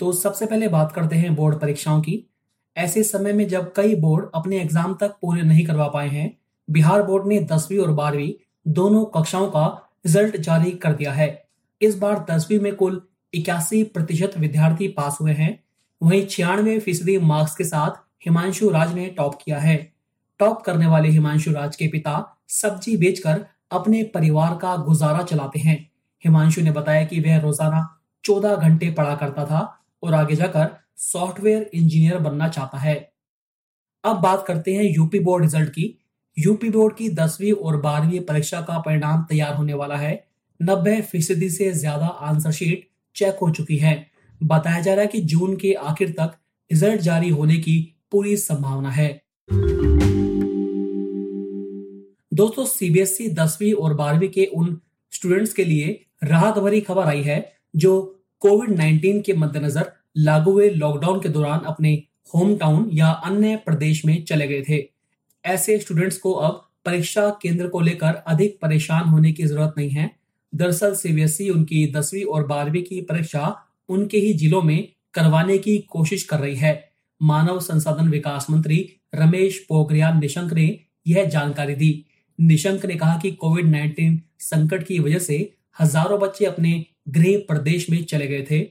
तो सबसे पहले बात करते हैं बोर्ड परीक्षाओं की। ऐसे समय में जब कई बोर्ड अपने एग्ज़ाम तक पूरे नहीं करवा पाए हैं, बिहार बोर्ड ने दसवीं और बारहवीं दोनों कक्षाओं का रिज़ल्ट जारी कर दिया है। इस बार दसवीं में कुल इक्यासी प्रतिशत विद्यार्थी पास हुए हैं। वहीं छियानवे फ़ीसदी मार्क्स के साथ हिमांशु राज ने टॉप किया है। टॉप करने वाले हिमांशु राज के पिता सब्ज़ी बेचकर अपने परिवार का गुजारा चलाते हैं। हिमांशु ने बताया कि वह रोज़ाना चौदह घंटे पढ़ा करता था। और आगे जाकर सॉफ्टवेयर इंजीनियर बनना चाहता है। अब बात करते हैं यूपी बोर्ड रिज़ल्ट की। यूपी बोर्ड की दसवीं और बारहवीं परीक्षा का परिणाम तैयार होने वाला है। नब्बे फ़ीसदी से ज़्यादा आंसर शीट चेक हो चुकी है। बताया जा रहा है कि जून के आखिर तक रिज़ल्ट जारी होने की पूरी संभावना है। दोस्तों, सीबीएसई दसवीं और बारहवीं के उन स्टूडेंट्स के लिए राहत भरी खबर आई है जो कोविड 19 के मद्देनजर लागू हुए लॉकडाउन के दौरान अपने होम टाउन या अन्य प्रदेश में चले गए थे। ऐसे स्टूडेंट्स को अब परीक्षा केंद्र को लेकर अधिक परेशान होने की ज़रूरत नहीं है। दरअसल सीबीएसई उनकी दसवीं और बारहवीं की परीक्षा उनके ही जिलों में करवाने की कोशिश कर रही है। मानव संसाधन विकास मंत्री रमेश पोखरियाल निशंक ने यह जानकारी दी। निशंक ने कहा कि कोविड 19 संकट की वजह से हज़ारों बच्चे अपने गृह प्रदेश में चले गए थे।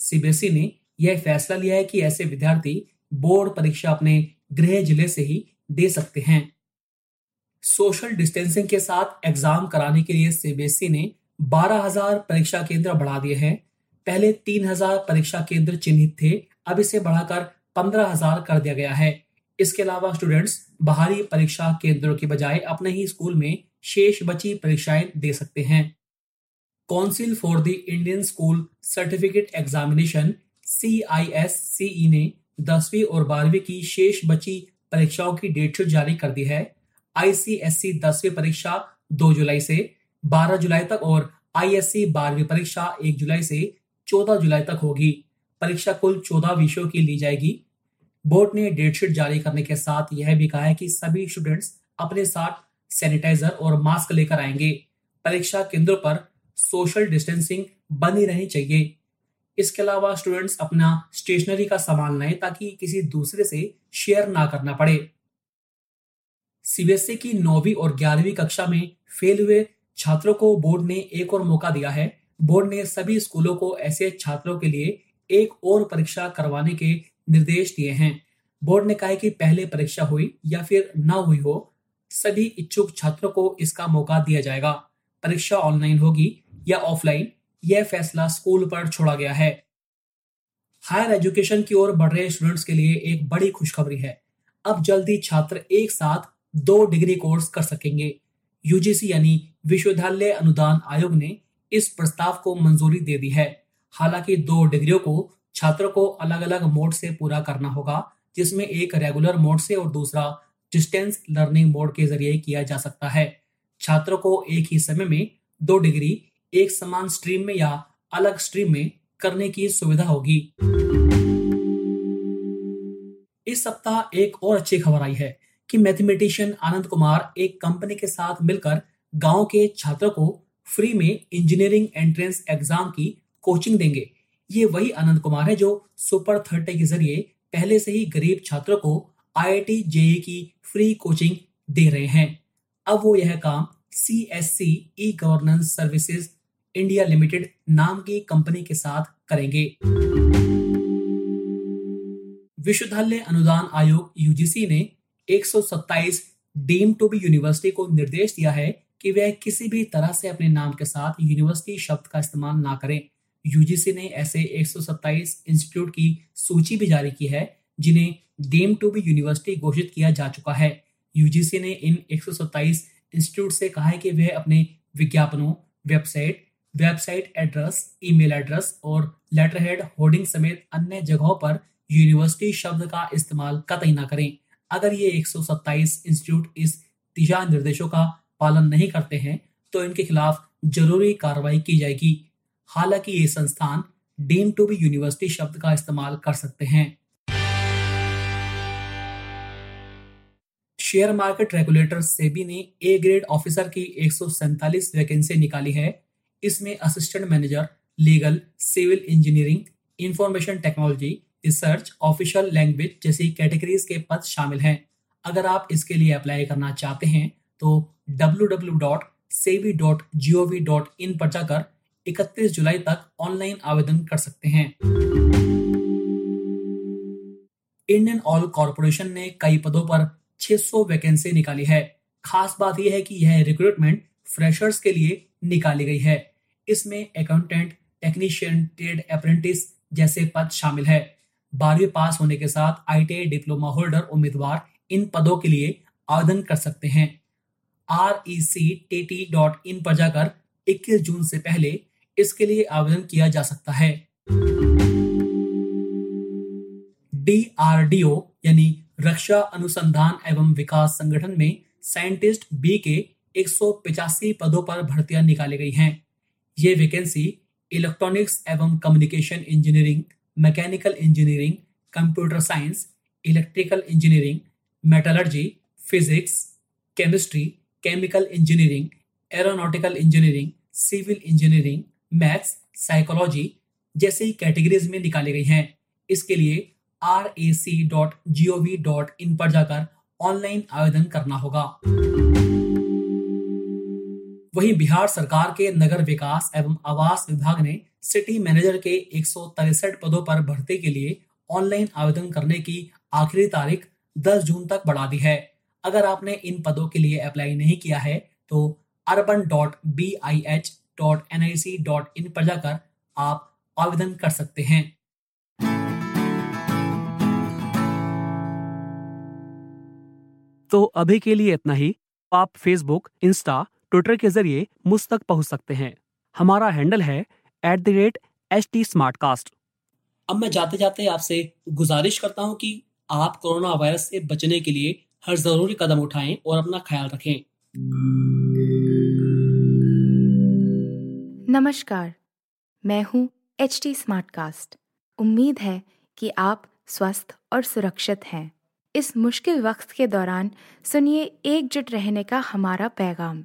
सीबीएसई ने यह फैसला लिया है कि ऐसे विद्यार्थी बोर्ड परीक्षा अपने गृह ज़िले से ही दे सकते हैं। सोशल डिस्टेंसिंग के साथ एग्ज़ाम कराने के लिए सीबीएसई ने 12,000 परीक्षा केंद्र बढ़ा दिए हैं। पहले 3,000 परीक्षा केंद्र चिन्हित थे अब इसे बढ़ाकर 15,000 कर दिया गया है। इसके अलावा स्टूडेंट्स बाहरी परीक्षा केंद्रों के बजाय अपने ही स्कूल में शेष बची परीक्षाएँ दे सकते हैं। Council for the Indian school certificate examination C ने दसवीं और बारहवीं की शेष बची परीक्षाओं की डेट शीट जारी कर दी है। आईसीएससी दसवीं परीक्षा 2 जुलाई से 12 जुलाई तक और आईएससी बारहवीं परीक्षा 1 जुलाई से 14 जुलाई तक होगी। परीक्षा कुल 14 विषयों की ली जाएगी। बोर्ड ने डेट शीट जारी करने के साथ यह भी कहा है कि सभी स्टूडेंट्स अपने साथ सैनिटाइजर और मास्क लेकर आएँगे। परीक्षा केंद्रों पर सोशल डिस्टेंसिंग बनी रहनी चाहिए। इसके अलावा स्टूडेंट्स अपना स्टेशनरी का सामान लाएँ ताकि किसी दूसरे से शेयर ना करना पड़े। सीबीएसई की नौवीं और ग्यारहवीं कक्षा में फेल हुए छात्रों को बोर्ड ने एक और मौका दिया है। बोर्ड ने सभी स्कूलों को ऐसे छात्रों के लिए एक और परीक्षा करवाने के निर्देश दिए हैं। बोर्ड ने कहा है कि पहले परीक्षा हुई या फिर ना हुई हो, सभी इच्छुक छात्रों को इसका मौका दिया जाएगा। परीक्षा ऑनलाइन होगी या ऑफलाइन, यह फैसला स्कूल पर छोड़ा गया है। हायर एजुकेशन की ओर बढ़ रहे स्टूडेंट्स के लिए एक बड़ी खुशखबरी है। अब जल्दी छात्र एक साथ दो डिग्री कोर्स कर सकेंगे। यूजीसी यानी विश्वविद्यालय अनुदान आयोग ने इस प्रस्ताव को मंजूरी दे दी है। हालाँकि दो डिग्रियों को छात्रों को अलग अलग मोड से पूरा करना होगा, जिसमें एक रेगुलर मोड से और दूसरा डिस्टेंस लर्निंग मोड के ज़रिए किया जा सकता है। छात्रों को एक ही समय में दो डिग्री एक समान स्ट्रीम में या अलग स्ट्रीम में करने की सुविधा होगी। इस सप्ताह एक और अच्छी खबर आई है कि मैथमेटिशियन आनंद कुमार एक कंपनी के साथ मिलकर गाँव के छात्रों को फ्री में इंजीनियरिंग एंट्रेंस एग्ज़ाम की कोचिंग देंगे। ये वही आनंद कुमार है जो सुपर थर्टी के ज़रिए पहले से ही गरीब छात्रों को आईआईटी जेई की फ्री कोचिंग दे रहे हैं। अब वो यह काम C S C E governance services India limited नाम की कंपनी के साथ करेंगे। विश्वविद्यालय अनुदान आयोग यूजीसी ने 127 डीम टू बी यूनिवर्सिटी को निर्देश दिया है कि वह किसी भी तरह से अपने नाम के साथ यूनिवर्सिटी शब्द का इस्तेमाल ना करें। यूजीसी ने ऐसे 127 इंस्टीट्यूट की सूची भी जारी की है, जिन्हें डीम टू बी यूनिवर्सिटी घोषित किया जा चुका है। यूजीसी ने इन 127 इंस्टीट्यूट से कहा है कि वह अपने विज्ञापनों, website website address, email address और लेटर हेड होर्डिंग समेत अन्य जगहों पर यूनिवर्सिटी शब्द का इस्तेमाल कतई ना करें। अगर ये 127 इंस्टीट्यूट इस दिशा निर्देशों का पालन नहीं करते हैं तो इनके खिलाफ ज़रूरी कार्रवाई की जाएगी। हालाँकि ये संस्थान डीम टू बी यूनिवर्सिटी शब्द का इस्तेमाल कर सकते हैं। शेयर मार्केट रेगुलेटर सेबी ने ए ग्रेड ऑफिसर की एक सौ सैंतालीस वैकेंसी निकाली है। इसमें assistant manager legal civil engineering information technology research official language जैसी कैटेगरीज के पद शामिल हैं। अगर आप इसके लिए अप्लाई करना चाहते हैं तो www.sebi.gov.in पर जाकर 31 जुलाई तक ऑनलाइन आवेदन कर सकते हैं। इंडियन ऑयल कॉरपोरेशन ने कई पदों पर 600 वैकेंसी निकाली है। खास बात यह है कि यह रिक्रूटमेंट फ्रेशर्स के लिए निकाली गई है। इसमें अकाउंटेंट टेक्नीशियन ट्रेड अप्रेंटिस जैसे पद शामिल है। बारहवीं पास होने के साथ आई डिप्लोमा होल्डर उम्मीदवार इन पदों के लिए आवेदन कर सकते हैं। R E C T T dot in पर जाकर 21 जून से पहले इसके लिए आवेदन किया जा सकता है। डीआरडीओ यानी रक्षा अनुसंधान एवं विकास संगठन में साइंटिस्ट बी के एक पदों पर भर्तियाँ निकाली गई हैं। ये वैकेंसी इलेक्ट्रॉनिक्स एवं communication engineering mechanical engineering computer science electrical engineering metallurgy physics chemistry chemical engineering aeronautical engineering civil engineering maths psychology जैसी कैटेगरीज में निकाली गई हैं। इसके लिए R A C dot G O V dot in पर जाकर ऑनलाइन आवेदन करना होगा। वहीं बिहार सरकार के नगर विकास एवं आवास विभाग ने सिटी मैनेजर के एक पदों पर भर्ती के लिए ऑनलाइन आवेदन करने की आखिरी तारीख 10 जून तक बढ़ा दी है। अगर आपने इन पदों के लिए अप्लाई नहीं किया है तो urban dot B I H dot N I C dot in पर जाकर आप आवेदन कर सकते हैं। तो अभी के लिए इतना ही। आप फेसबुक इंस्टा ट्विटर के ज़रिए मुझ तक पहुँच सकते हैं। हमारा हैंडल है at the rate H T smart cast अब मैं जाते जाते आपसे गुजारिश करता हूँ कि आप कोरोना वायरस से बचने के लिए हर ज़रूरी कदम उठाएँ और अपना ख्याल रखें। नमस्कार मैं हूँ एच टी स्मार्ट कास्ट उम्मीद है कि आप स्वस्थ और सुरक्षित हैं। इस मुश्किल वक्त के दौरान सुनिए एकजुट रहने का हमारा पैगाम।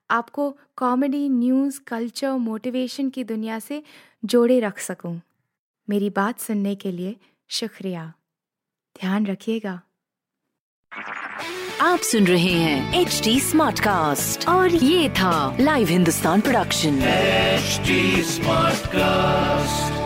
आपको कॉमेडी न्यूज़ कल्चर मोटिवेशन की दुनिया से जोड़े रख सकूँ। मेरी बात सुनने के लिए शुक्रिया। ध्यान रखिएगा। आप सुन रहे हैं एच डी स्मार्ट कास्ट और ये था live Hindustan production smart cast